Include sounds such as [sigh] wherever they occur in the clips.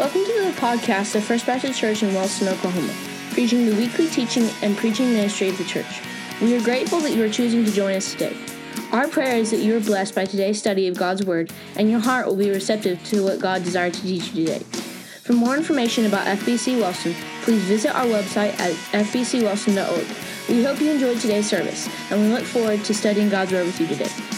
Welcome to the podcast of First Baptist Church in Wellston, Oklahoma, preaching the weekly teaching and preaching ministry of the church. We are grateful that you are choosing to join us today. Our prayer is that you are blessed by today's study of God's Word and your heart will be receptive to what God desired to teach you today. For more information about FBC Wellston, please visit our website at fbcwellston.org. We hope you enjoyed today's service, and we look forward to studying God's Word with you today.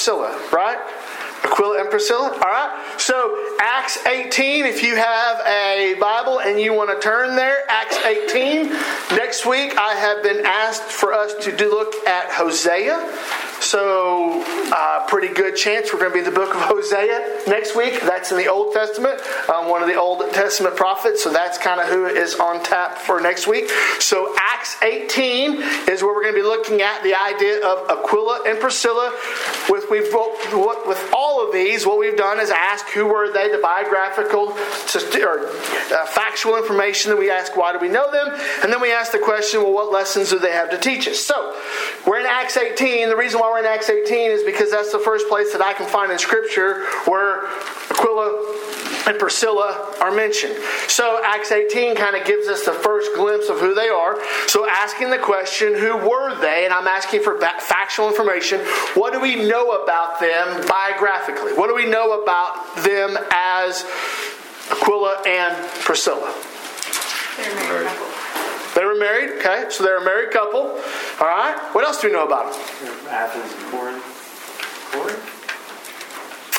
Priscilla, right? Aquila and Priscilla. All right. So Acts 18. If you have a Bible and you want to turn there, Acts 18. Next week, I have been asked for us to do look at Hosea. So, uh, pretty good chance we're going to be in the book of [laughs] Hosea next week. That's in the Old Testament, um, one of the Old Testament prophets. So that's kind of who is on tap for next week. So Acts 18 is where we're going to be looking at the idea of Aquila and Priscilla. With we've with all of these, what we've done is ask who were they, the biographical or uh, factual information. That we ask why do we know them, and then we ask the question, well, what lessons do they have to teach us? So we're in Acts 18. The reason why we're in Acts 18 is because that's the first place that I can find in Scripture where Aquila and Priscilla are mentioned. So Acts 18 kind of gives us the first glimpse of who they are. So asking the question, who were they? And I'm asking for factual information. What do we know about them biographically? What do we know about them as Aquila and Priscilla? They're married couple. They were married, okay? So they're a married couple. All right. What else do we know about them? Athens and Corinth. Corinth?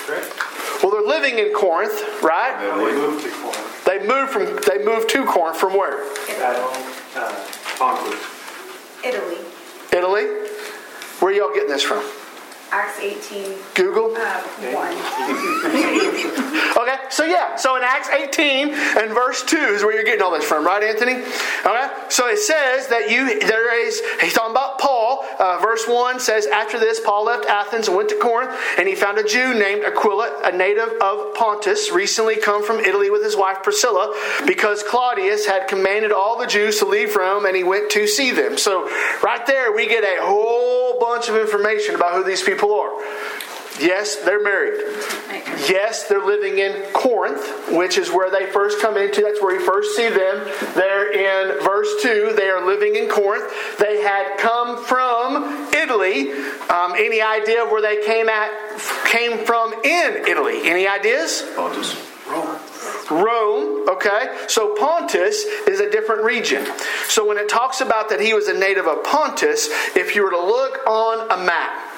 Correct? Well, they're living in Corinth, right? They moved to Corinth. They moved from they moved to Corinth from where? Uh, Pontus. Italy. Italy. Where are y'all getting this from? Acts 18, Google. uh, 1. [laughs] Okay, so yeah, so in Acts 18 and verse 2 is where you're getting all this from, right, Anthony? Okay, so it says that you, there is, he's talking about Paul. Uh, verse 1 says, After this, Paul left Athens and went to Corinth, and he found a Jew named Aquila, a native of Pontus, recently come from Italy with his wife Priscilla, because Claudius had commanded all the Jews to leave Rome, and he went to see them. So right there, we get a whole bunch of information about who these people are. Yes, they're married. Yes, they're living in Corinth, which is where they first come into. That's where you first see them. They're in verse 2. They are living in Corinth. They had come from Italy. Um, any idea where they came at came from in Italy? Any ideas? Pontus. Rome. Rome, okay? So Pontus is a different region. So when it talks about that he was a native of Pontus, if you were to look on a map,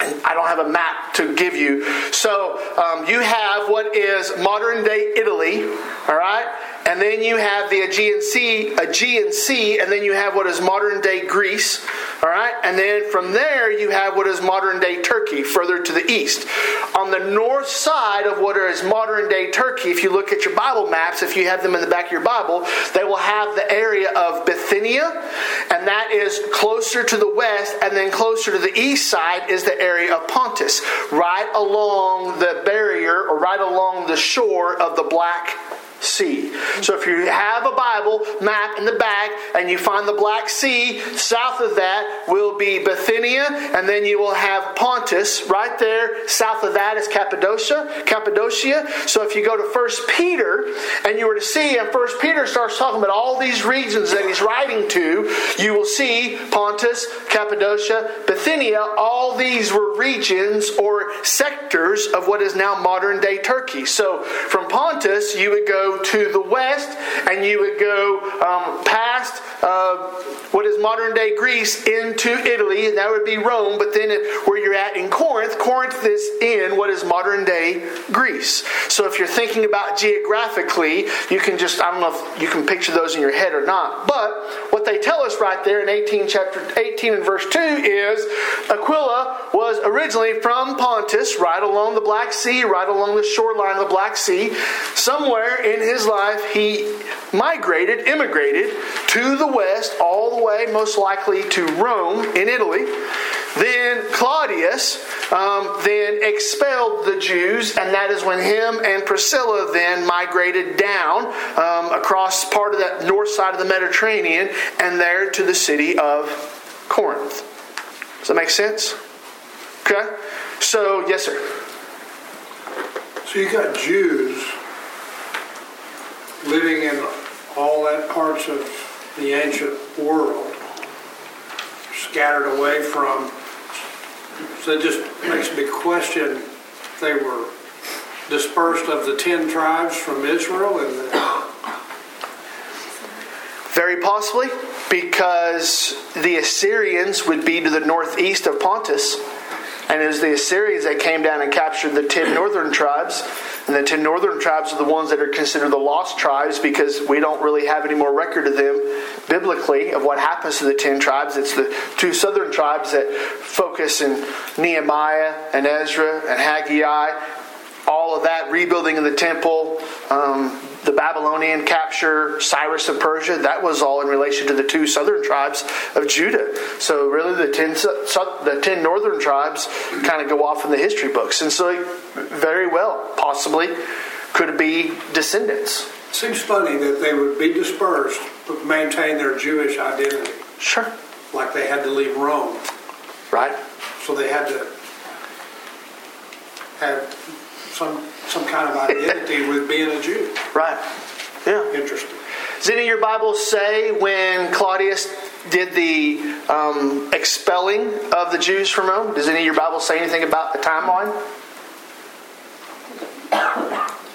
I don't have a map to give you. So um, you have what is modern day Italy, all right? And then you have the Aegean Sea, Aegean Sea, and then you have what is modern day Greece, all right? And then from there you have what is modern day Turkey, further to the east. On the north side of what is modern day Turkey, if you look at your Bible maps, if you have them in the back of your Bible, they will have the area of Bithynia, and that is closer to the west, and then closer to the east side is the area of Pontus, right along the barrier or right along the shore of the Black Sea. So if you have a Bible map in the back and you find the Black Sea, south of that will be Bithynia, and then you will have Pontus right there. South of that is Cappadocia. Cappadocia. So if you go to First Peter and you were to see, and First Peter starts talking about all these regions that he's writing to, you will see Pontus, Cappadocia, Bithynia. All these were regions or sectors of what is now modern day Turkey. So from Pontus, you would go to the west and you would go um, past uh, what is modern day Greece into Italy, and that would be Rome. But then where you're at in Corinth, Corinth is in what is modern day Greece. So if you're thinking about geographically, you can just, I don't know if you can picture those in your head or not. But what they tell us right there in 18 chapter 18 and verse 2 is Aquila was originally from Pontus, right along the Black Sea, right along the shoreline of the Black Sea. Somewhere in his life, he migrated, immigrated to the west, all the way most likely to Rome in Italy. Then Claudius um, then expelled the Jews, and that is when him and Priscilla then migrated down um, across part of that north side of the Mediterranean and there to the city of Corinth. Does that make sense? Okay. So yes, sir. So you got Jews living in all that parts of the ancient world, scattered away from. So it just makes me question. They were dispersed of the ten tribes from Israel, and the, Very possibly, because the Assyrians would be to the northeast of Pontus. And it was the Assyrians that came down and captured the ten northern tribes. And the ten northern tribes are the ones that are considered the lost tribes because we don't really have any more record of them biblically of what happens to the ten tribes. It's the two southern tribes that focus in Nehemiah and Ezra and Haggai all of that rebuilding of the temple, um, the Babylonian capture, Cyrus of Persia, that was all in relation to the two southern tribes of Judah. So really, the ten the ten northern tribes kind of go off in the history books, and so very well, possibly, could be descendants. seems funny that they would be dispersed but maintain their Jewish identity, Sure. like they had to leave Rome. Right. So they had to have some some kind of identity with being a Jew. Right. Yeah. Interesting. Does any of your Bibles say when Claudius did the um, expelling of the Jews from Rome? Does any of your Bibles say anything about the timeline?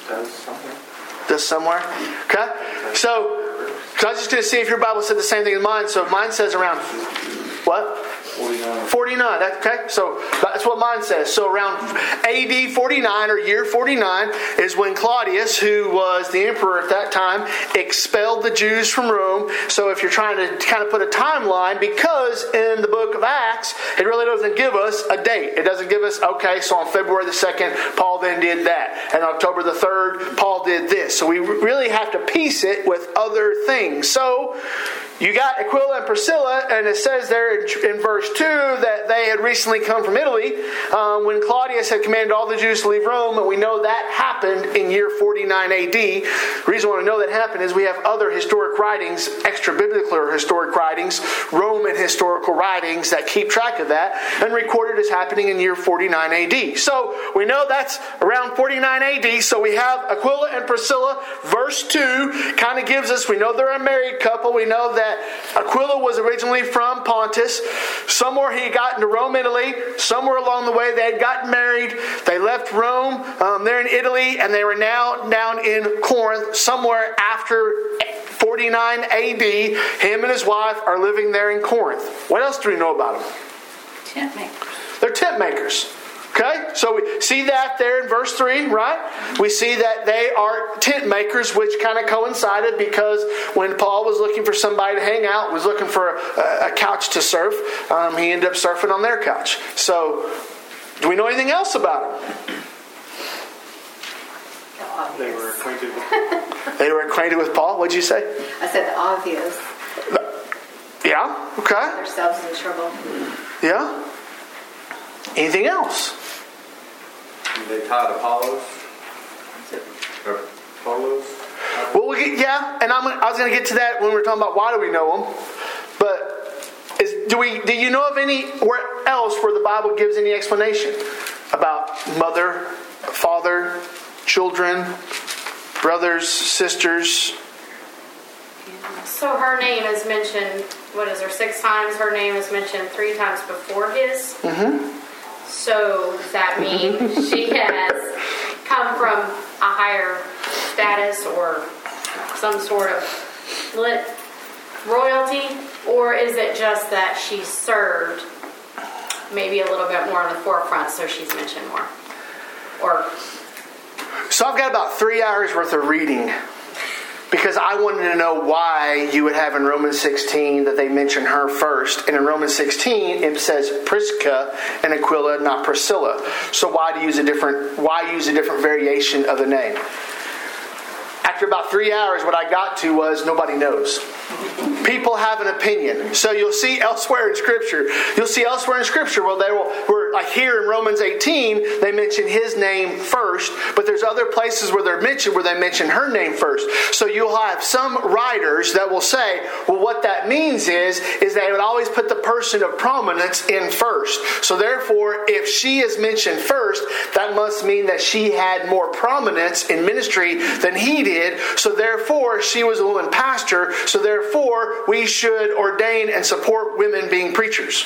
Does something. Does somewhere? Okay. So, so I was just going to see if your Bible said the same thing as mine. So if mine says around what? 49. 49. Okay, so that's what mine says. So around AD 49 or year 49 is when Claudius, who was the emperor at that time, expelled the Jews from Rome. So if you're trying to kind of put a timeline, because in the book of Acts, it really doesn't give us a date. It doesn't give us, okay, so on February the 2nd, Paul then did that. And October the 3rd, Paul did this. So we really have to piece it with other things. So you got Aquila and Priscilla, and it says there in, verse 2 that they had recently come from Italy um, when Claudius had commanded all the Jews to leave Rome, and we know that happened in year 49 AD. The reason why we know that happened is we have other historic writings, extra biblical or historic writings, Roman historical writings that keep track of that, and recorded as happening in year 49 AD. So we know that's around 49 AD, so we have Aquila and Priscilla. Verse 2 kind of gives us, we know they're a married couple, we know that Aquila was originally from Pontus. Somewhere he got into Rome, Italy. Somewhere along the way they had gotten married. They left Rome. Um, they're in Italy, and they were now down in Corinth. Somewhere after 49 AD, him and his wife are living there in Corinth. What else do we know about them? Tent makers. They're tent makers. Okay, so we see that there in verse 3, right? We see that they are tent makers, which kind of coincided because when Paul was looking for somebody to hang out, was looking for a, a couch to surf, um, he ended up surfing on their couch. So, do we know anything else about them? The. They were acquainted with. [laughs] They were acquainted with Paul, what'd you say? I said the obvious. Yeah, okay, Themselves in trouble. yeah. Anything else? They taught Apollos. Apollos. Well, we get, yeah, and I'm, I was going to get to that when we were talking about why do we know them. But is, do we? Do you know of anywhere else where the Bible gives any explanation about mother, father, children, brothers, sisters? So her name is mentioned, what is her, six times? Her name is mentioned three times before his. Mm-hmm. So does that mm-hmm. mean she [laughs] has come from a higher status or some sort of lit royalty? Or is it just that she served maybe a little bit more on the forefront so she's mentioned more? Or So I've got about three hours worth of reading because I wanted to know why you would have in Romans 16 that they mention her first, and in Romans 16 it says Prisca and Aquila, not Priscilla. So why do you use a different? Why use a different variation of the name? After about three hours, what I got to was nobody knows. people have an opinion. So you'll see elsewhere in Scripture, you'll see elsewhere in Scripture where they will, like here in Romans 18, they mention his name first, but there's other places where they're mentioned where they mention her name first. So you'll have some writers that will say, well, what that means is, is they would always put the person of prominence in first. So therefore, if she is mentioned first, that must mean that she had more prominence in ministry than he did. So therefore, she was a woman pastor. So therefore, we should ordain and support women being preachers.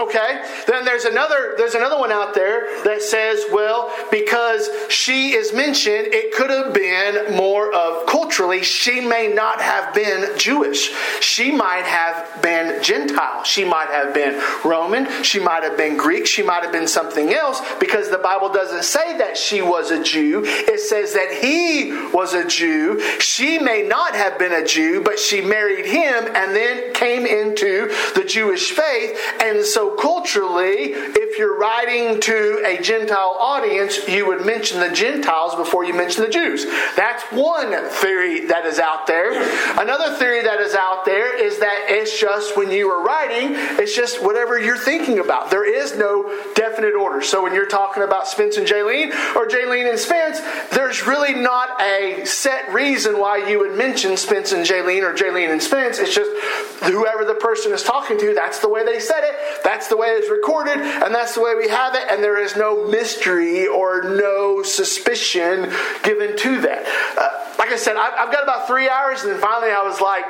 Okay. Then there's another there's another one out there that says, well, because she is mentioned, it could have been more of culturally, she may not have been Jewish. She might have been Gentile. She might have been Roman. She might have been Greek. She might have been something else because the Bible doesn't say that she was a Jew. It says that he was a Jew. She may not have been a Jew, but she married him and then came into the Jewish faith. And so culturally, if you're writing to a Gentile audience, you would mention the Gentiles before you mention the Jews. That's one theory that is out there. Another theory that is out there is that it's just when you are writing, it's just whatever you're thinking about. There is no definite order. So when you're talking about Spence and Jaylene or Jaylene and Spence, there's really not a set reason why you would mention Spence and Jaylene or Jaylene and Spence. It's just whoever the person is talking to, that's the way they said it, that's the way it's recorded, and that's the way we have it, and there is no mystery or no suspicion given to that. Uh, like I said, I've, I've got about three hours, and then finally I was like,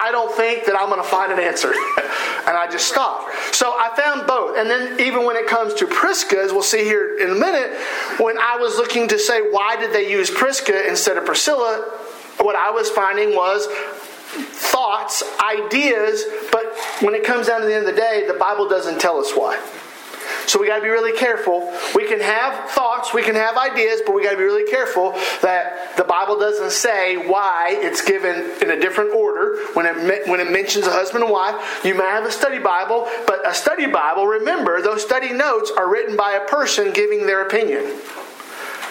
I don't think that I'm going to find an answer. [laughs] and I just stopped. So I found both. And then even when it comes to Prisca, as we'll see here in a minute, when I was looking to say why did they use Prisca instead of Priscilla, what I was finding was thoughts, ideas, but when it comes down to the end of the day, the Bible doesn't tell us why. So we got to be really careful. We can have thoughts, we can have ideas, but we got to be really careful that the Bible doesn't say why it's given in a different order. When it when it mentions a husband and wife, you may have a study Bible, but a study Bible, remember, those study notes are written by a person giving their opinion.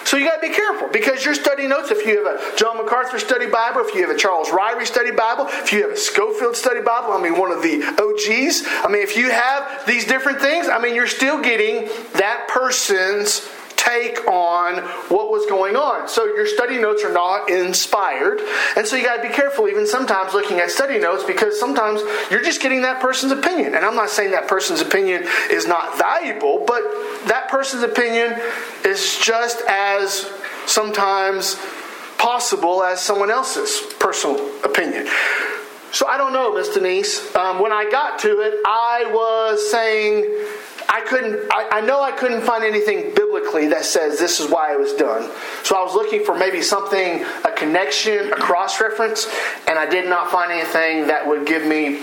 So you got to be careful because your study notes, if you have a John MacArthur study Bible, if you have a Charles Ryrie study Bible, if you have a Scofield study Bible, I mean, one of the OGs, I mean, if you have these different things, I mean, you're still getting that person's take on what was going on. So your study notes are not inspired. And so you got to be careful, even sometimes looking at study notes, because sometimes you're just getting that person's opinion. And I'm not saying that person's opinion is not valuable, but that person's opinion is just as sometimes possible as someone else's personal opinion. So I don't know, Miss Denise. Um, when I got to it, I was saying I couldn't. I, I, know I couldn't find anything biblically that says this is why it was done. So I was looking for maybe something, a connection, a cross reference, and I did not find anything that would give me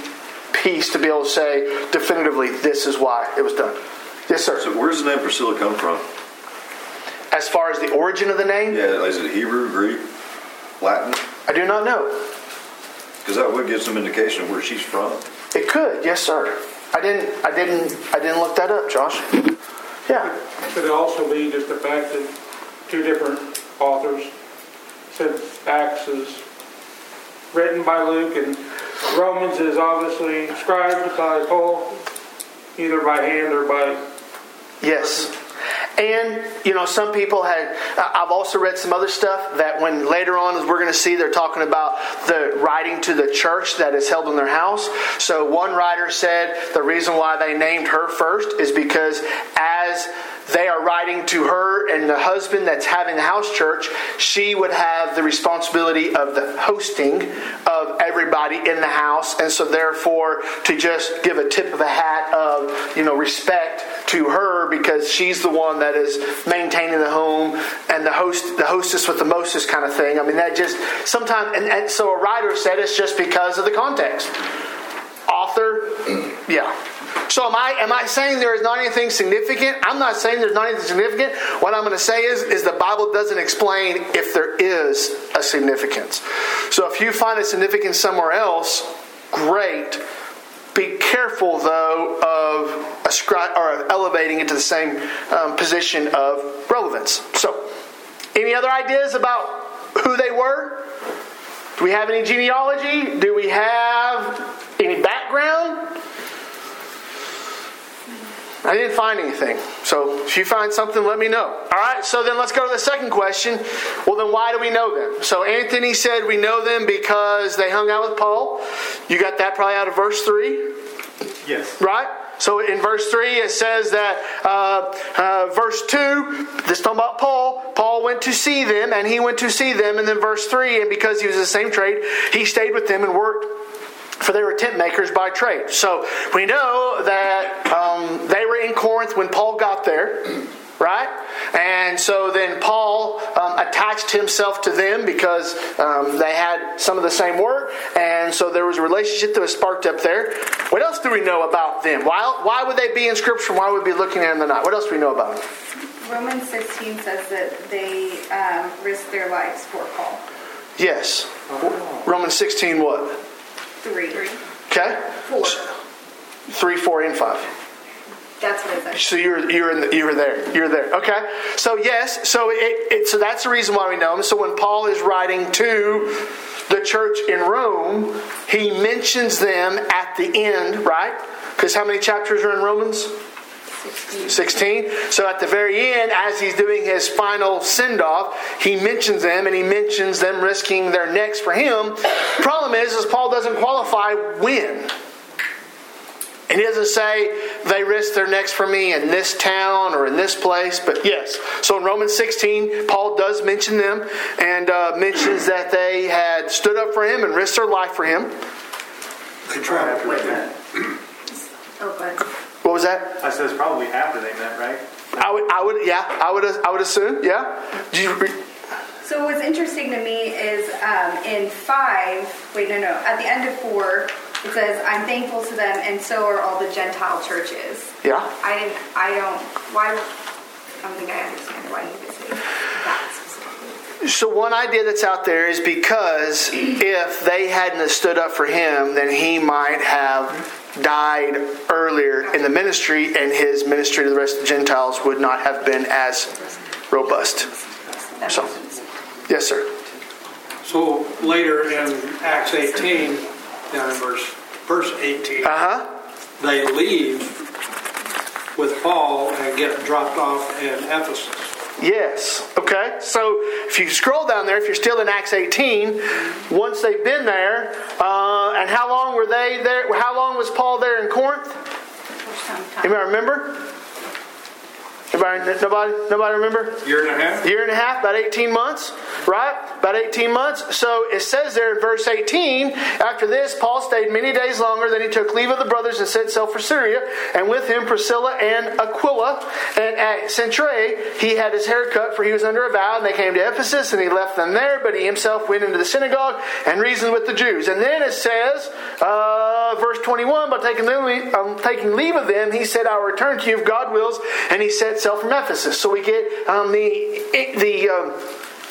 peace to be able to say definitively this is why it was done. Yes, sir. So where's the name Priscilla come from? As far as the origin of the name, Yeah, is it Hebrew, Greek, Latin? I do not know. Because that would give some indication of where she's from. It could, yes, sir. I didn't. I didn't. I didn't look that up, Josh. Yeah. Could it also be just the fact that two different authors, since Acts is written by Luke and Romans is obviously scribed by Paul, either by hand or by. Yes. And, you know, some people had, I've also read some other stuff that when later on, as we're going to see, they're talking about the writing to the church that is held in their house. So one writer said the reason why they named her first is because as they are writing to her and the husband that's having the house church, she would have the responsibility of the hosting of everybody in the house. And so, therefore, to just give a tip of a hat of, you know, respect to her because she's the one that is maintaining the home and the host, the hostess with the mostest kind of thing. I mean, that just sometimes, and, and so a writer said it's just because of the context. Author, yeah. So am I am I saying there is not anything significant? I'm not saying there's not anything significant. What I'm going to say is is the Bible doesn't explain if there is a significance. So if you find a significance somewhere else, great. be careful, though, of ascri- or of elevating it to the same um, position of relevance. So, any other ideas about who they were? Do we have any genealogy? Do we have any background? I didn't find anything. So if you find something, let me know. All right, so then let's go to the second question. Well, then why do we know them? So Anthony said we know them because they hung out with Paul. You got that probably out of verse 3, Yes. right? So in verse 3, it says that, uh, uh, verse 2, this talking about Paul, Paul went to see them, and he went to see them. And then verse 3, and because he was the same trade, he stayed with them and worked for they were tent makers by trade. So we know that um, they were in Corinth when Paul got there, right? And so then Paul um, attached himself to them because um, they had some of the same work, and so there was a relationship that was sparked up there. What else do we know about them? Why, why would they be in Scripture? Why would we be looking at them tonight? What else do we know about them? Romans 16 says that they um, risked their lives for Paul. Yes. Romans 16, what? Three. Okay? Four. 3, 4, and 5. That's what it says. So you're you're in the, you're there. You're there. Okay. So yes. So it, it so that's the reason why we know him. So when Paul is writing to the church in Rome, he mentions them at the end, right? Because how many chapters are in Romans? 16. So at the very end, as he's doing his final send off, he mentions them and he mentions them risking their necks for him. Problem is, is Paul doesn't qualify when. And he doesn't say they risked their necks for me in this town or in this place, but yes. So in Romans 16, Paul does mention them and uh, mentions that they had stood up for him and risked their life for him. They tried with After they him. [clears throat] Oh, but What was that? I said it's probably after they met, right? I would, I would, yeah, I would, I would assume, yeah. Did you re- So what's interesting to me is um, in five, wait, no, no, at the end of four, it says, "I'm thankful to them, and so are all the Gentile churches." yeah. I didn't, I don't, why? I don't think I understand why you would say that specifically. So one idea that's out there is because if they hadn't have stood up for him, then he might have died earlier in the ministry, and his ministry to the rest of the Gentiles would not have been as robust. So. Yes, sir. So later in Acts 18, down in verse, verse 18, Uh huh. they leave with Paul and get dropped off in Ephesus. Yes. Okay. So if you scroll down there, if you're still in Acts 18, once they've been there, uh, and how long were they there? How long was Paul there in Corinth? For some. Anybody remember? Anybody, nobody, nobody remember? Year and a half? year and a half, about 18 months, right? About 18 months. So it says there in verse 18, after this, Paul stayed many days longer. Then he took leave of the brothers and set sail for Syria, and with him Priscilla and Aquila. And at Cenchreae, he had his hair cut, for he was under a vow, and they came to Ephesus, and he left them there, but he himself went into the synagogue and reasoned with the Jews. And then it says, uh, verse 21, by taking leave, um, taking leave of them, he said, I'll return to you if God wills, and he set sail from Ephesus. So we get um, the, the um,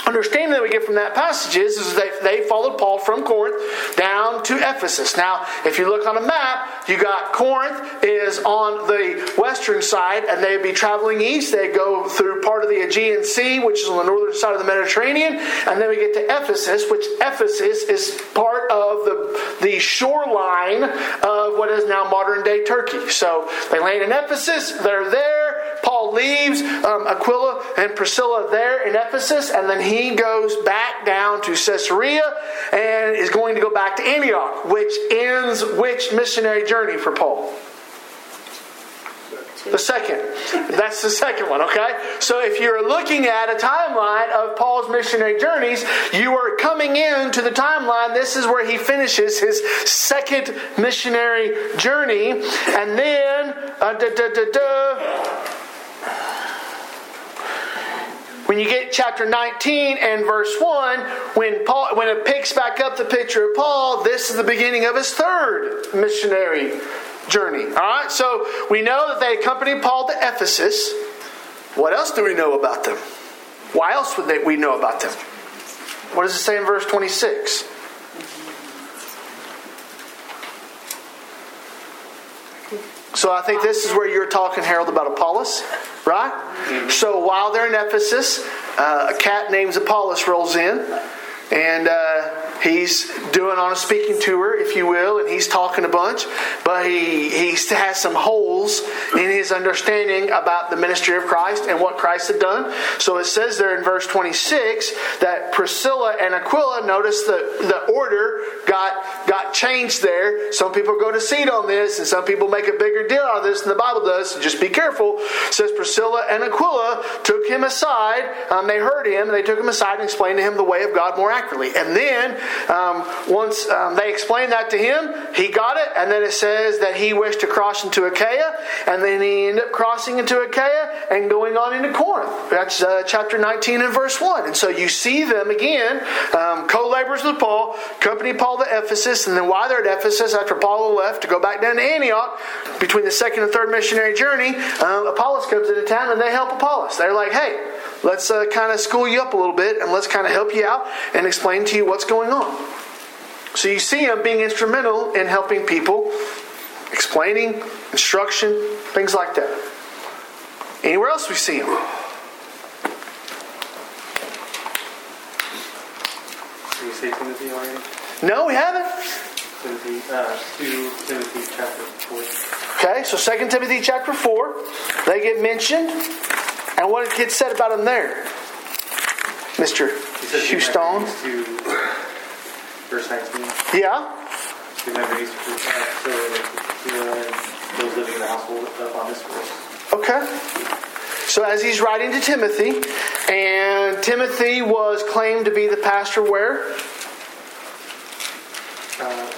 understanding that we get from that passage is, is that they followed Paul from Corinth down to Ephesus. Now, if you look on a map, you got Corinth is on the western side, and they'd be traveling east. They go through part of the Aegean Sea, which is on the northern side of the Mediterranean, and then we get to Ephesus, which Ephesus is part of the, the shoreline of what is now modern day Turkey. So they land in Ephesus, they're there. Paul leaves um, Aquila and Priscilla there in Ephesus, and then he goes back down to Caesarea and is going to go back to Antioch, which ends which missionary journey for Paul? The second. [laughs] That's the second one, okay? So if you're looking at a timeline of Paul's missionary journeys, you are coming into the timeline. This is where he finishes his second missionary journey. And then, uh, da, da, da, da, when you get chapter 19 and verse 1 when paul when it picks back up the picture of paul this is the beginning of his third missionary journey. All right so we know that they accompanied paul to ephesus. What else do we know about them? Why else would they, we know about them? What does it say in verse 26 So I think this is where you're talking, Harold, about Apollos, right? So while they're in Ephesus, uh, a cat named Apollos rolls in, and uh, he's doing on a speaking tour, if you will, and he's talking a bunch, but he, he has some holes in his understanding about the ministry of Christ and what Christ had done. So it says there in verse 26 that Priscilla and Aquila, notice the, the order got, got changed there. Some people go to seed on this, and some people make a bigger deal out of this than the Bible does, so just be careful. It says Priscilla and Aquila took him aside. Um, they heard him, and they took him aside and explained to him the way of God more accurately. And then um, once um, they explained that to him, he got it, and then it says that he wished to cross into Achaia, and then he ended up crossing into Achaia and going on into Corinth. That's uh, chapter 19 and verse 1. And so you see them again, um, co laborers with Paul, company Paul to Ephesus, and then while they're at Ephesus, after Paul left to go back down to Antioch, between the second and third missionary journey, um, Apollos comes into town and they help Apollos. They're like, hey, let's uh, kind of school you up a little bit and let's kind of help you out and explain to you what's going on. So you see him being instrumental in helping people, explaining, instruction, things like that. Anywhere else we see him? Did you say Timothy already? No, we haven't. Timothy, uh, 2 Timothy chapter 4. Okay, so 2 Timothy chapter 4, they get mentioned. And what gets said about him there? Mr. He says, Houston? To verse 19. Yeah? Remember, he's so those living in the household up this verse. Okay. So as he's writing to Timothy, and Timothy was claimed to be the pastor where? Uh,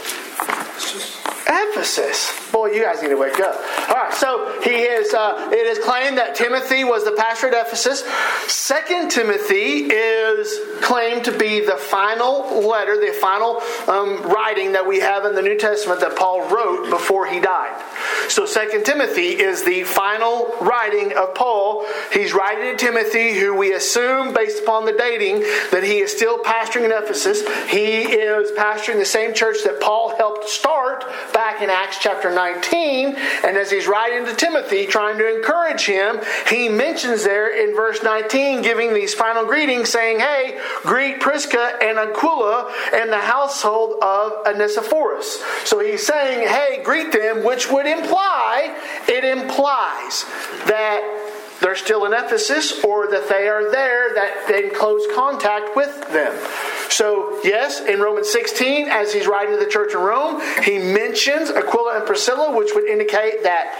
Ephesus. Boy, you guys need to wake up. All right, so he is. Uh, it is claimed that Timothy was the pastor at Ephesus. Second Timothy is claimed to be the final letter, the final um, writing that we have in the New Testament that Paul wrote before he died. So Second Timothy is the final writing of Paul. He's writing to Timothy, who we assume, based upon the dating, that he is still pastoring in Ephesus. He is pastoring the same church that Paul helped start back in Acts chapter 19. And as he's writing to Timothy, trying to encourage him, he mentions there in verse 19, giving these final greetings, saying, Hey, greet Prisca and Aquila and the household of Onesiphorus. So he's saying, Hey, greet them, which would imply, it implies that they're still in Ephesus or that they are there, that in close contact with them. So, yes, in Romans 16, as he's writing to the church in Rome, he mentions Aquila and Priscilla, which would indicate that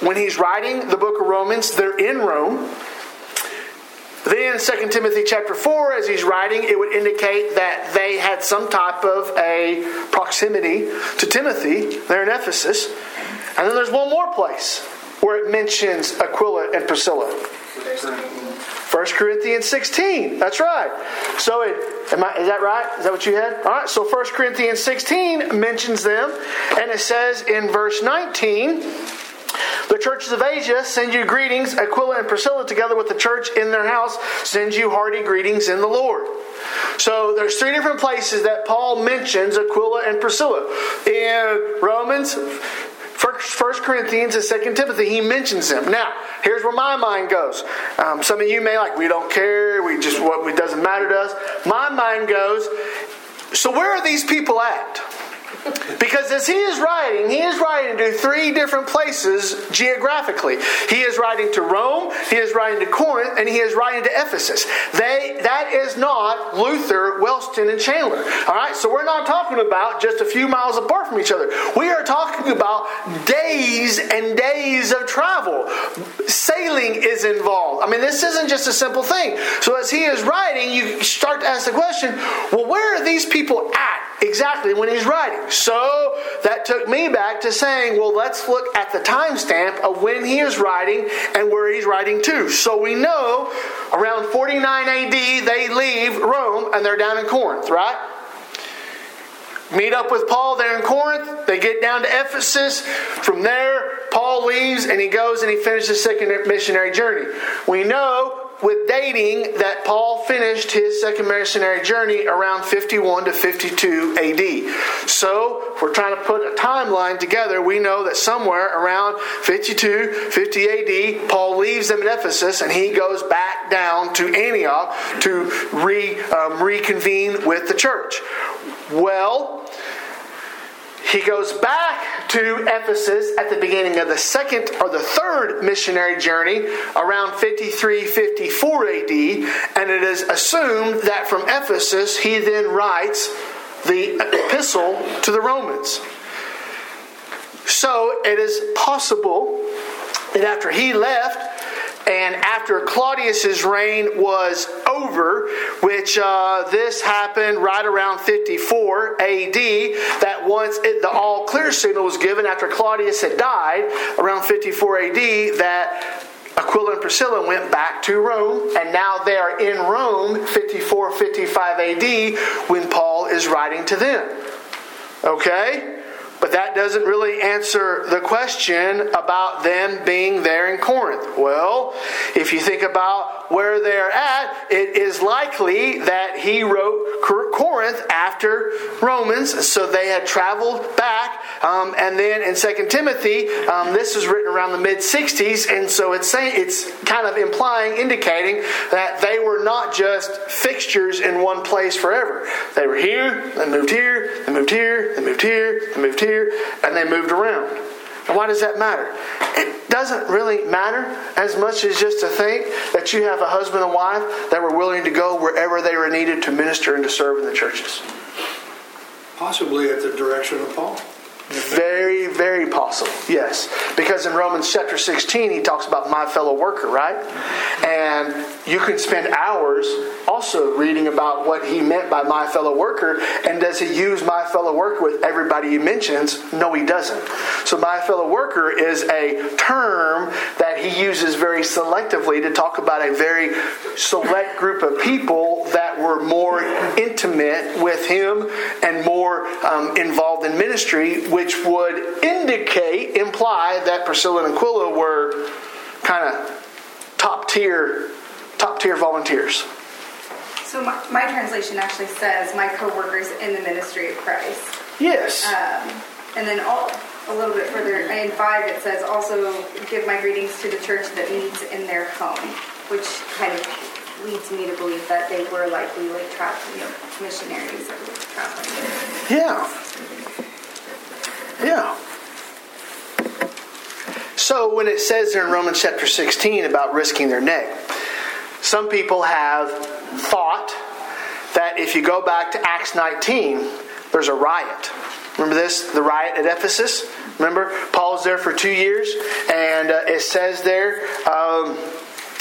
when he's writing the book of Romans, they're in Rome. Then 2 Timothy chapter 4, as he's writing, it would indicate that they had some type of a proximity to Timothy there in Ephesus. And then there's one more place where it mentions Aquila and Priscilla. 1 Corinthians 16. That's right. So it, I, is that right? Is that what you had? All right. So 1 Corinthians 16 mentions them, and it says in verse 19. The churches of Asia send you greetings. Aquila and Priscilla, together with the church in their house, send you hearty greetings in the Lord. So there's three different places that Paul mentions Aquila and Priscilla. In Romans, First Corinthians and Second Timothy, he mentions them. Now, here's where my mind goes. Um, some of you may like, we don't care. We just what it doesn't matter to us. My mind goes. So where are these people at? Because as he is writing, he is writing to three different places geographically. He is writing to Rome, he is writing to Corinth, and he is writing to Ephesus. They that is not Luther, Wellston, and Chandler. All right, so we're not talking about just a few miles apart from each other. We are talking about days and days of travel. Sailing is involved. I mean, this isn't just a simple thing. So as he is writing, you start to ask the question, well, where are these people at? Exactly when he's writing. So that took me back to saying, well, let's look at the timestamp of when he is writing and where he's writing to. So we know around 49 AD they leave Rome and they're down in Corinth, right? Meet up with Paul there in Corinth. They get down to Ephesus. From there, Paul leaves and he goes and he finishes his second missionary journey. We know with dating that Paul finished his second missionary journey around 51 to 52 AD. So, if we're trying to put a timeline together, we know that somewhere around 52, 50 AD, Paul leaves them in Ephesus and he goes back down to Antioch to re, um, reconvene with the church. Well, he goes back to Ephesus at the beginning of the second or the third missionary journey around 53 54 AD, and it is assumed that from Ephesus he then writes the epistle to the Romans. So it is possible that after he left, and after Claudius's reign was over, which uh, this happened right around 54 AD, that once it, the all clear signal was given after Claudius had died, around 54 AD, that Aquila and Priscilla went back to Rome, and now they are in Rome 54 55 AD when Paul is writing to them. Okay? But that doesn't really answer the question about them being there in Corinth. Well, if you think about where they're at, it is likely that he wrote Corinth after Romans, so they had traveled back. Um, and then in Second Timothy, um, this is written around the mid 60s, and so it's saying it's kind of implying, indicating that they were not just fixtures in one place forever. They were here, they moved here, they moved here, moved here, they moved here and they moved around. And why does that matter? It doesn't really matter as much as just to think that you have a husband and wife that were willing to go wherever they were needed to minister and to serve in the churches. Possibly at the direction of Paul. Very, very possible. Yes. Because in Romans chapter 16, he talks about my fellow worker, right? And you can spend hours also reading about what he meant by my fellow worker. And does he use my fellow worker with everybody he mentions? No, he doesn't. So, my fellow worker is a term that he uses very selectively to talk about a very select group of people that were more intimate with him and more um, involved in ministry which would indicate, imply that Priscilla and Aquila were kind of top tier, top tier volunteers. So my, my, translation actually says my co-workers in the ministry of Christ. Yes. Um, and then all, a little bit further in five it says also give my greetings to the church that meets in their home, which kind of leads me to believe that they were likely like traveling you know, missionaries that were traveling. Yeah. Yeah. So when it says there in Romans chapter 16 about risking their neck, some people have thought that if you go back to Acts 19, there's a riot. Remember this? The riot at Ephesus? Remember? Paul's there for two years, and uh, it says there. Um,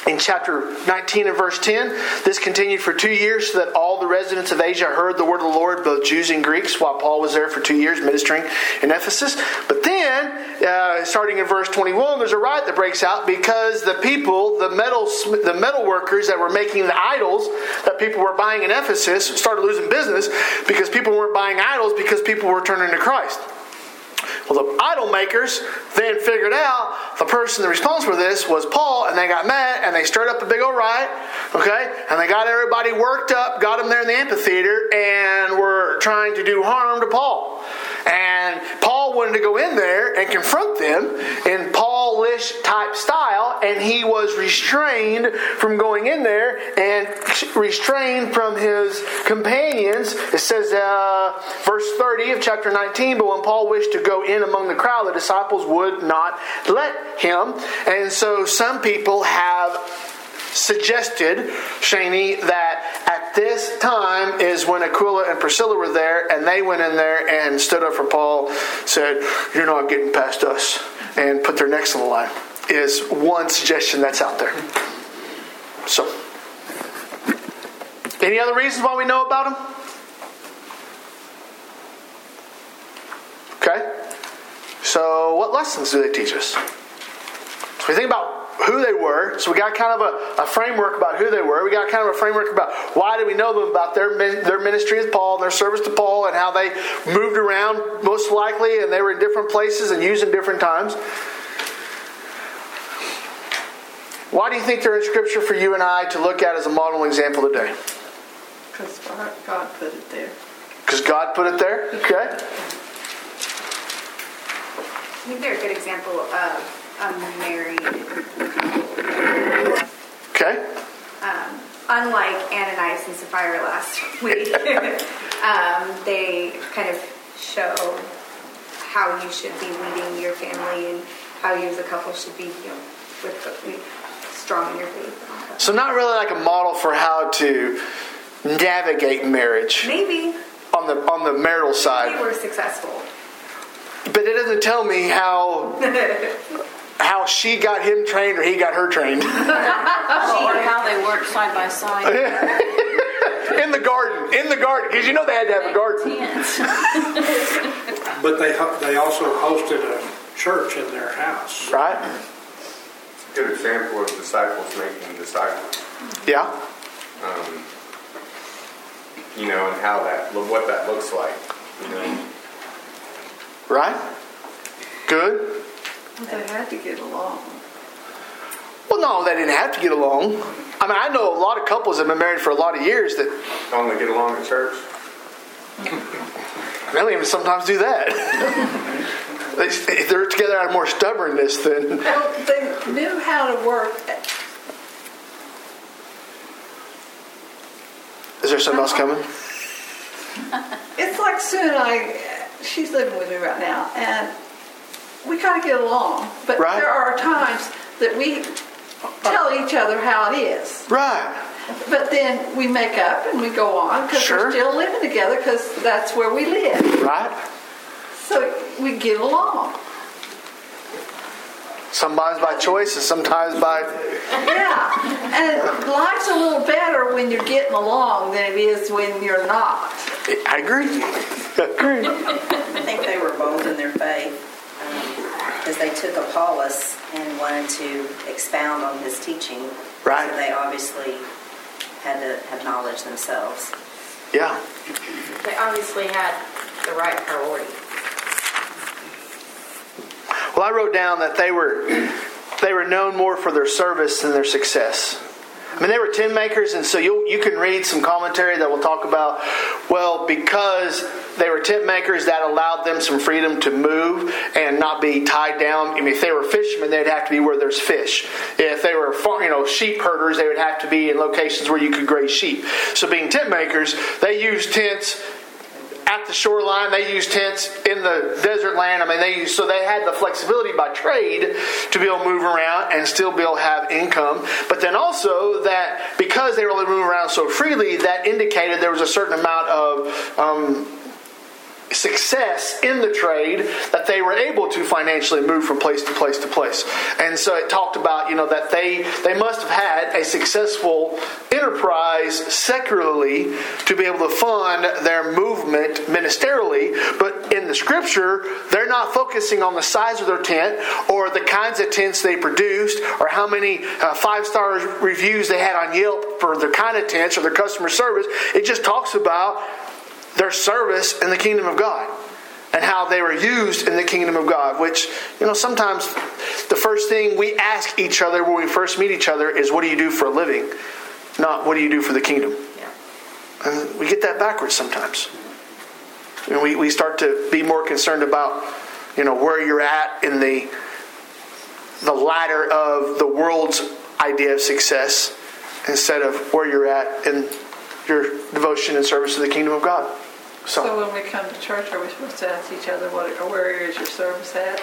in chapter 19 and verse 10, this continued for two years so that all the residents of Asia heard the word of the Lord, both Jews and Greeks, while Paul was there for two years ministering in Ephesus. But then, uh, starting in verse 21, there's a riot that breaks out because the people, the metal, the metal workers that were making the idols that people were buying in Ephesus, started losing business because people weren't buying idols because people were turning to Christ. Well, the idol makers then figured out the person responsible for this was Paul, and they got mad and they stirred up a big old riot, okay? And they got everybody worked up, got them there in the amphitheater, and were trying to do harm to Paul. And Paul wanted to go in there and confront them in Paulish type style, and he was restrained from going in there and restrained from his companions. It says, uh, verse 30 of chapter 19, but when Paul wished to go in among the crowd, the disciples would not let him. And so some people have suggested, Shaney, that at this time is when Aquila and Priscilla were there, and they went in there and stood up for Paul, said, You're not getting past us, and put their necks on the line, is one suggestion that's out there. So, any other reasons why we know about them? Okay? So, what lessons do they teach us? So, we think about who they were. So we got kind of a, a, framework about who they were. We got kind of a framework about why do we know them about their their ministry with Paul and their service to Paul and how they moved around most likely and they were in different places and used in different times. Why do you think they're in Scripture for you and I to look at as a model and example today? Because God put it there. Because God put it there? Okay. I think they're a good example of a married Okay. um, unlike Ananias and Sapphira last [laughs] week, um, they kind of show how you should be leading your family and how you as a couple should be, you know, with strong in your faith. So, not really like a model for how to navigate marriage Maybe on the on the marital side. they were successful. But it doesn't tell me how how she got him trained or he got her trained [laughs] Or how they work side by side. [laughs] in the garden. In the garden, because you know they had to have a garden, [laughs] But they, they also hosted a church in their house. right? Good example of disciples making disciples. Yeah. Um, you know, and how that, what that looks like. You know, Right. Good. They had to get along. Well, no, they didn't have to get along. I mean, I know a lot of couples that have been married for a lot of years that only get along at church. [laughs] they don't even sometimes do that. [laughs] they, they're together out of more stubbornness than. Well, they knew how to work. Is there something else coming? It's like Sue and I, she's living with me right now, and we kind of get along. But Right. there are times that we tell each other how it is. Right. But then we make up and we go on because Sure. we're still living together because that's where we live. Right. So we get along. Sometimes by choice and sometimes by. Yeah. And life's a little better when you're getting along than it is when you're not. I agree. I agree. I think they were bold in their faith um, because they took Apollos and wanted to expound on his teaching. Right. So they obviously had to have knowledge themselves. Yeah. They obviously had the right priority. Well, I wrote down that they were they were known more for their service than their success. I mean, they were tent makers, and so you you can read some commentary that will talk about well because they were tent makers that allowed them some freedom to move and not be tied down. I mean, if they were fishermen, they'd have to be where there's fish. If they were you know sheep herders, they would have to be in locations where you could graze sheep. So, being tent makers, they used tents at the shoreline. They used tents in the desert land. I mean, they used, so they had the flexibility by trade to be able to move around and still be able to have income. But then also that because they were able to move around so freely, that indicated there was a certain amount of um, success in the trade that they were able to financially move from place to place to place. And so it talked about, you know, that they they must have had a successful enterprise secularly to be able to fund their movement ministerially, but in the scripture, they're not focusing on the size of their tent or the kinds of tents they produced or how many uh, five-star reviews they had on Yelp for their kind of tents or their customer service. It just talks about their service in the kingdom of God and how they were used in the kingdom of God. Which, you know, sometimes the first thing we ask each other when we first meet each other is, What do you do for a living? Not, What do you do for the kingdom? And we get that backwards sometimes. And we, we start to be more concerned about, you know, where you're at in the the ladder of the world's idea of success instead of where you're at in your devotion and service to the kingdom of God. So, So when we come to church, are we supposed to ask each other what, or where is your service at?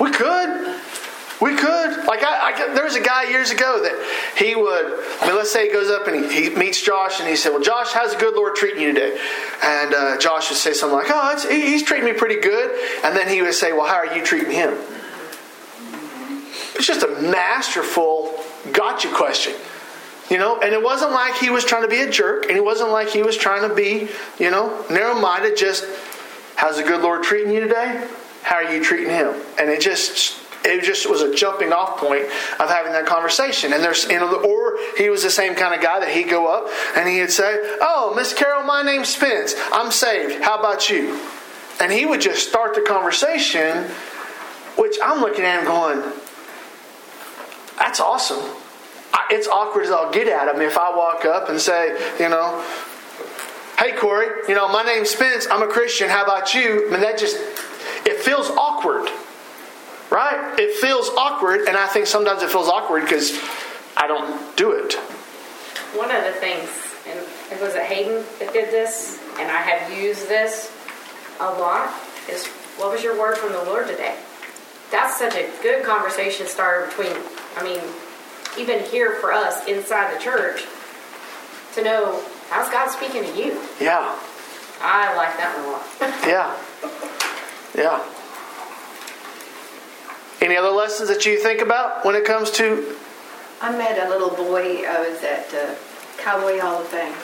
we could. We could. Like, I, I, there was a guy years ago that he would, I mean, let's say he goes up and he, he meets Josh and he said, Well, Josh, how's the good Lord treating you today? And uh, Josh would say something like, Oh, he- he's treating me pretty good. And then he would say, Well, how are you treating him? It's just a masterful gotcha question. You know, and it wasn't like he was trying to be a jerk, and it wasn't like he was trying to be, you know, narrow minded, just, how's the good Lord treating you today? How are you treating him? And it just, it just was a jumping off point of having that conversation. And there's, you know, or he was the same kind of guy that he'd go up and he'd say, Oh, Miss Carol, my name's Spence. I'm saved. How about you? And he would just start the conversation, which I'm looking at him going, That's awesome. It's awkward as I'll get at him if I walk up and say, you know, hey Corey, you know, my name's Spence. I'm a Christian. How about you? I mean, that just it feels awkward, right? It feels awkward, and I think sometimes it feels awkward because I don't do it. One of the things, and it was it Hayden that did this, and I have used this a lot, is what was your word from the Lord today? That's such a good conversation starter between, I mean, even here for us inside the church to know how's God speaking to you. Yeah, I like that one a lot. [laughs] yeah, yeah. Any other lessons that you think about when it comes to? I met a little boy. I was at uh, Cowboy Hall of Fame,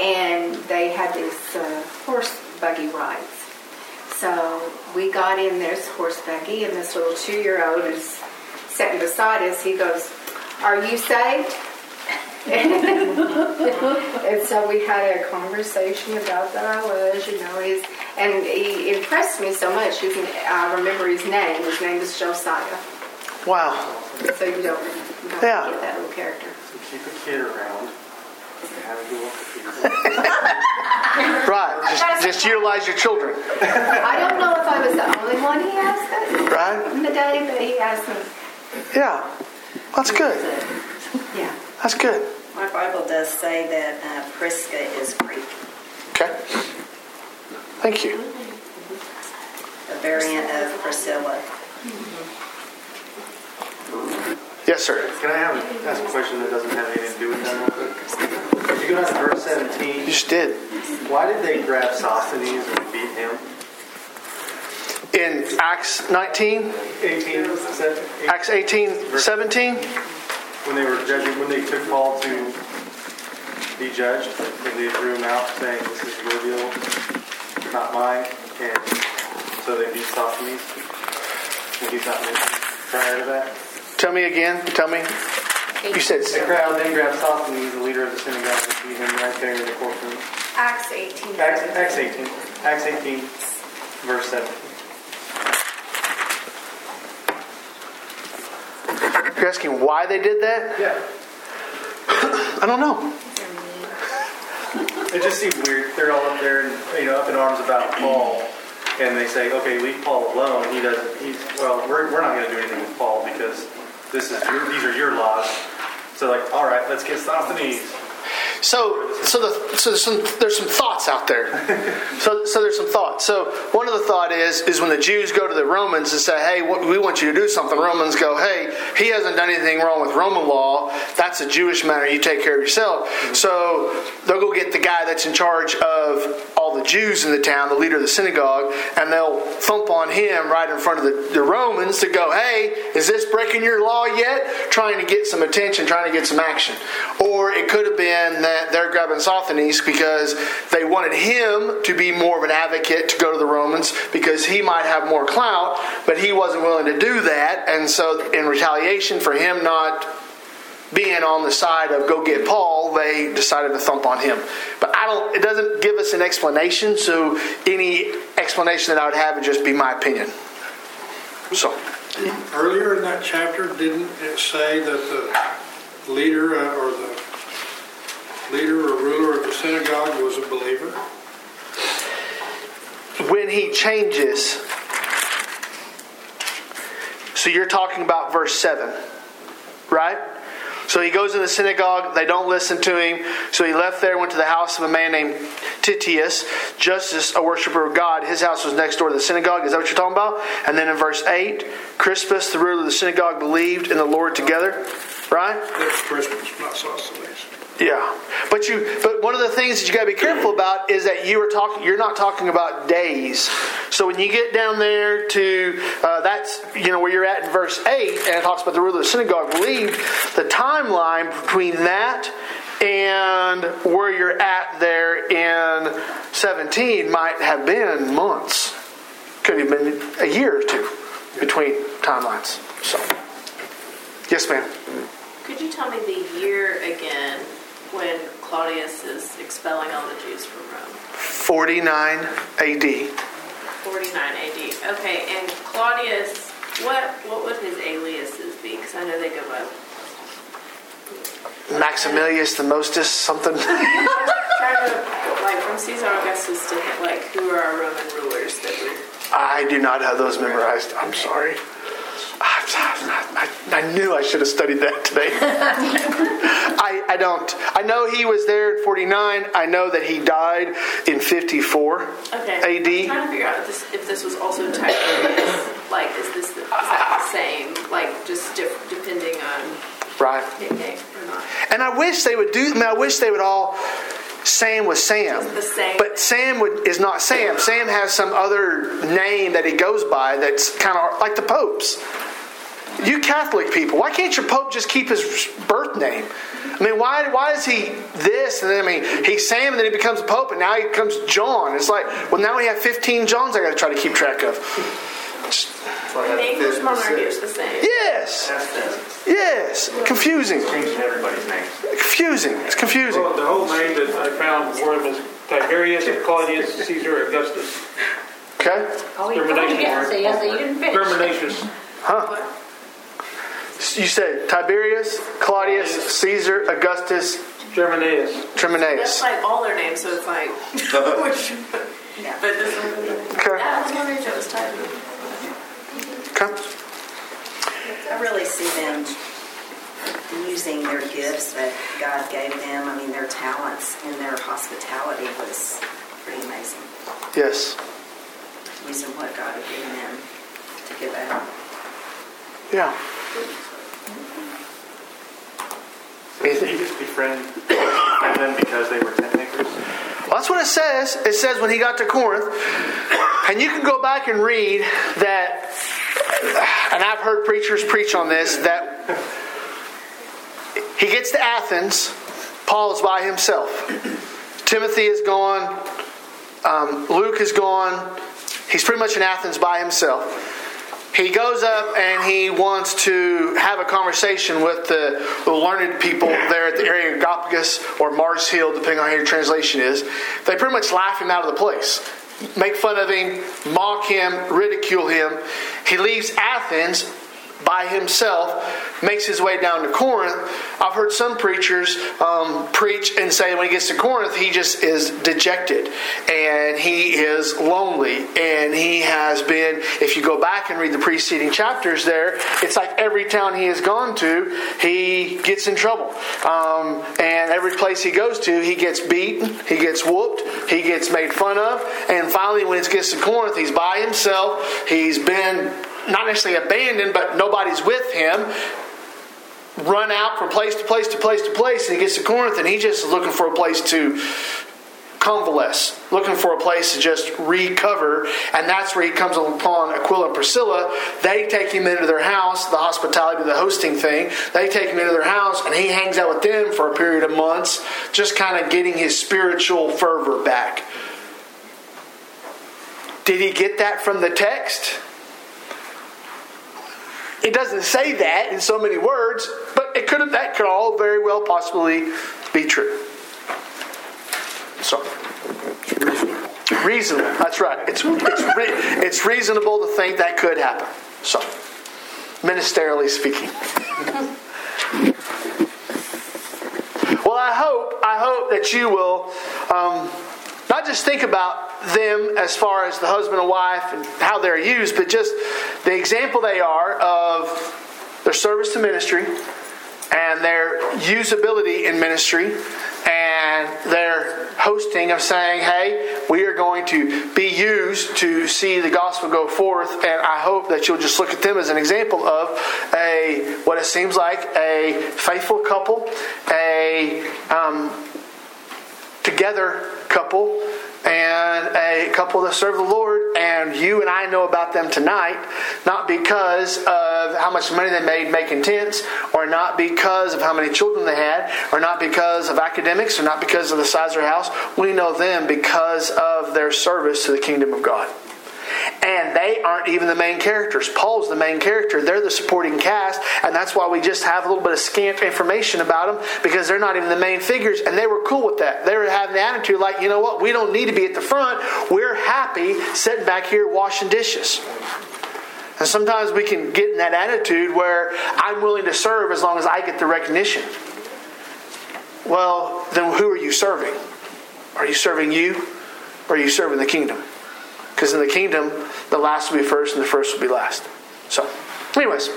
and they had this uh, horse buggy rides. So we got in this horse buggy, and this little two-year-old is sitting beside us. He goes, "Are you saved?" [laughs] and so we had a conversation about that I was, you know, he's and he impressed me so much. He's, I remember his name. His name is Josiah. Wow. So you don't, you don't Yeah. get that little character. So keep a kid around. and Have a go the field. [laughs] Right. Just, just utilize your children. I don't know if I was the only one he asked that Right. in the day, but he asked me. Yeah. That's good. Yeah. That's good. My Bible does say that uh, Prisca is Greek, Okay. Thank you. a variant of Priscilla. Yes, sir. Can I have, ask a question that doesn't have anything to do with that real quick? If you go down to verse 17, You just did. why did they grab Sosthenes and beat him? In Acts 19, 18, se- Acts 18, 17. when they were judging, when they took Paul to be judged, and they threw him out saying, this is your deal, not mine, and so they beat Sosthenes. And he's not mentioned prior to that. Tell me again. Tell me. You said The crowd then grabbed Sosthenes, the leader of the synagogue, and beat him right there in the courtroom. Acts 18. Acts, Acts 18, Acts 18, verse 7. You're asking why they did that? Yeah. I don't know. It just seems weird. They're all up there and you know up in arms about Paul, and they say, "Okay, leave Paul alone. He doesn't. He's well. We're, we're not going to do anything with Paul because this is your, these are your laws." So like, all right, let's get Sosthenes. So, so the so there's some there's some thoughts out there. So, so there's some thoughts. So one of the thought is is when the Jews go to the Romans and say, "Hey, we want you to do something." Romans go, "Hey, he hasn't done anything wrong with Roman law. That's a Jewish matter. You take care of yourself." So they'll go get the guy that's in charge of all the Jews in the town, the leader of the synagogue, and they'll thump on him right in front of the, the Romans to go, "Hey, is this breaking your law yet?" Trying to get some attention, trying to get some action. Or it could have been that they're grabbing Sosthenes because they wanted him to be more of an advocate to go to the Romans because he might have more clout, but he wasn't willing to do that. And so, in retaliation for him not being on the side of go get Paul, they decided to thump on him. But I don't. It doesn't give us an explanation. So any explanation that I would have would just be my opinion. So Earlier in that chapter, didn't it say that the leader uh, or the leader or ruler of the synagogue was a believer? when he changes, so you're talking about verse seven, right? So he goes in the synagogue, they don't listen to him. So he left there, went to the house of a man named Titius, Justus, a worshiper of God. His house was next door to the synagogue. Is that what you're talking about? And then in verse 8, Crispus, the ruler of the synagogue, believed in the Lord together, right? That's Crispus, not Sosthenes. Yeah, but you. But one of the things that you got to be careful about is that you are talking. You're not talking about days. So when you get down there to uh, that's you know where you're at in verse eight, and it talks about the ruler of the synagogue believed. The timeline between that and where you're at there in 17 might have been months. Could have been a year or two between timelines. So, yes, ma'am. Could you tell me the year again when Claudius is expelling all the Jews from Rome? 49 AD. 49 AD. Okay, and Claudius, what what would his aliases be? Because I know they go by Maximilius the Mostus, something. [laughs] Like, from Caesar Augustus to, like, who are our Roman rulers that we I do not have those memorized. I'm sorry. I, I, I knew I should have studied that today. [laughs] [laughs] I, I don't. I know he was there in 49. I know that he died in 54 Okay. AD. I'm trying to figure out if this, if this was also Tiberius. like, is this the, is that the same? Like, just depending on Right. nickname or not? And I wish they would do. I mean, I wish they would all. Sam was Sam, The same. but Sam would, is not Sam. Sam has some other name that he goes by that's kind of like the Pope's. You Catholic people, why can't your Pope just keep his birth name? I mean, why why is he this? And then I mean, he's Sam, and then he becomes a Pope, and now he becomes John. It's like, well, now we have 15 Johns I got to try to keep track of. In the English monarchy, it's the same. Yes, yes, confusing, Changing everybody's names. confusing. It's confusing. Well, the whole name that I found for him is Tiberius Claudius Caesar Augustus. Okay, Oh, you Termination didn't word. say, yes, you didn't finish. Terminations. huh? You said Tiberius, Claudius, Caesar, Augustus, Germanicus. That's Tremenaeus. like all their names, so it's like, [laughs] [laughs] which, but this one, Okay. I was wondering if it was Tiberius. Okay. I really see them using their gifts that God gave them. I mean, their talents and their hospitality was pretty amazing. Yes. Using what God had given them to give out. Yeah. Did he just befriend them because they were tent makers? Well, that's what it says. It says when he got to Corinth, and you can go back and read that, and I've heard preachers preach on this, that he gets to Athens, Paul is by himself. Timothy is gone, um, Luke is gone. He's pretty much in Athens by himself. He goes up and he wants to have a conversation with the, learned people there at the Areopagus or Mars Hill, depending on how your translation is. They pretty much laugh him out of the place, make fun of him, mock him, ridicule him. He leaves Athens by himself, makes his way down to Corinth. I've heard some preachers um, preach and say when he gets to Corinth, he just is dejected and he is lonely. And he has been, if you go back and read the preceding chapters there, it's like every town he has gone to, he gets in trouble. Um, and every place he goes to, he gets beaten, he gets whooped, he gets made fun of. And finally, when he gets to Corinth, he's by himself. He's been not necessarily abandoned, but nobody's with him. Run out from place to place to place to place, and he gets to Corinth, and he just is looking for a place to convalesce, looking for a place to just recover, and that's where he comes upon Aquila and Priscilla. They take him into their house, the hospitality, the hosting thing. They take him into their house, and he hangs out with them for a period of months, just kind of getting his spiritual fervor back. Did he get that from the text? It doesn't say that in so many words, but it could have, that could all very well possibly be true. So, reasonable. That's right. It's it's, re, it's reasonable to think that could happen. So, ministerially speaking. [laughs] Well, I hope I hope that you will um, not just think about them as far as the husband and wife and how they're used, but just the example they are of their service to ministry and their usability in ministry and their hosting of saying, hey, we are going to be used to see the gospel go forth. And I hope that you'll just look at them as an example of a what it seems like a faithful couple, a um, together couple and a couple that serve the Lord, and you and I know about them tonight, not because of how much money they made making tents, or not because of how many children they had, or not because of academics, or not because of the size of their house. We know them because of their service to the kingdom of God. And they aren't even the main characters. Paul's the main character. They're the supporting cast, and that's why we just have a little bit of scant information about them because they're not even the main figures. And they were cool with that. They were having the attitude like, you know what, we don't need to be at the front. We're happy sitting back here washing dishes. And sometimes we can get in that attitude where I'm willing to serve as long as I get the recognition. Well, then who are you serving? Are you serving you or are you serving the kingdom? Because in the kingdom, the last will be first and the first will be last. So, anyways,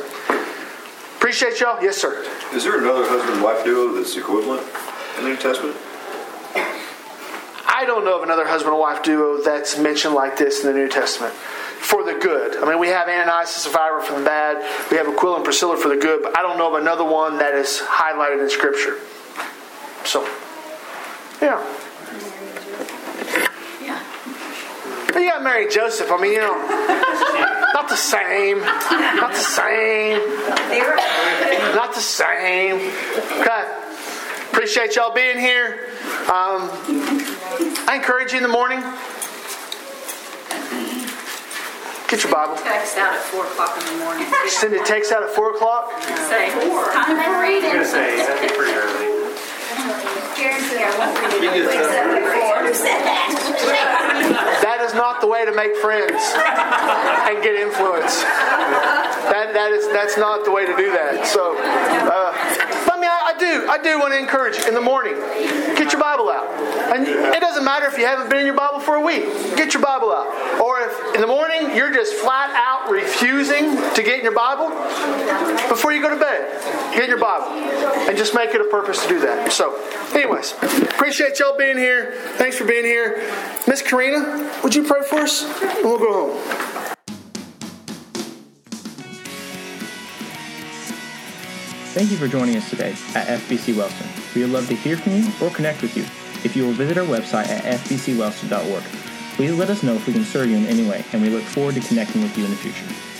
appreciate y'all. Yes, sir. Is there another husband wife duo that's equivalent in the New Testament? I don't know of another husband and wife duo that's mentioned like this in the New Testament for the good. I mean, we have Ananias and Sapphira for the bad, we have Aquila and Priscilla for the good, but I don't know of another one that is highlighted in Scripture. So, yeah. Yeah. But you got Mary Joseph. I mean, you know, not the same. Not the same. Not the same. Okay. Appreciate y'all being here. Um, I encourage you in the morning. Get your Bible. Text out at four o'clock in the morning. Send a text out at 4 o'clock. Say, time for I'm reading. gonna say, that'd be pretty early. Karen said I won't read it. Wait, seven. Who said that? [laughs] Not the way to make friends and get influence. That, that is that's not the way to do that. So, uh, but I mean, I, I do I do want to encourage you in the morning. Get your Bible out, and it doesn't matter if you haven't been in your Bible for a week. Get your Bible out, or if in the morning you're just flat out refusing to get in your Bible before you go to bed, get your Bible and just make it a purpose to do that. So, anyways, appreciate y'all being here. Thanks for being here, Miss Karina. Would you pray for us, and we'll go home. Thank you for joining us today at FBC Wellston. We would love to hear from you or connect with you. If you will visit our website at fbcwellston.org, please let us know if we can serve you in any way, and we look forward to connecting with you in the future.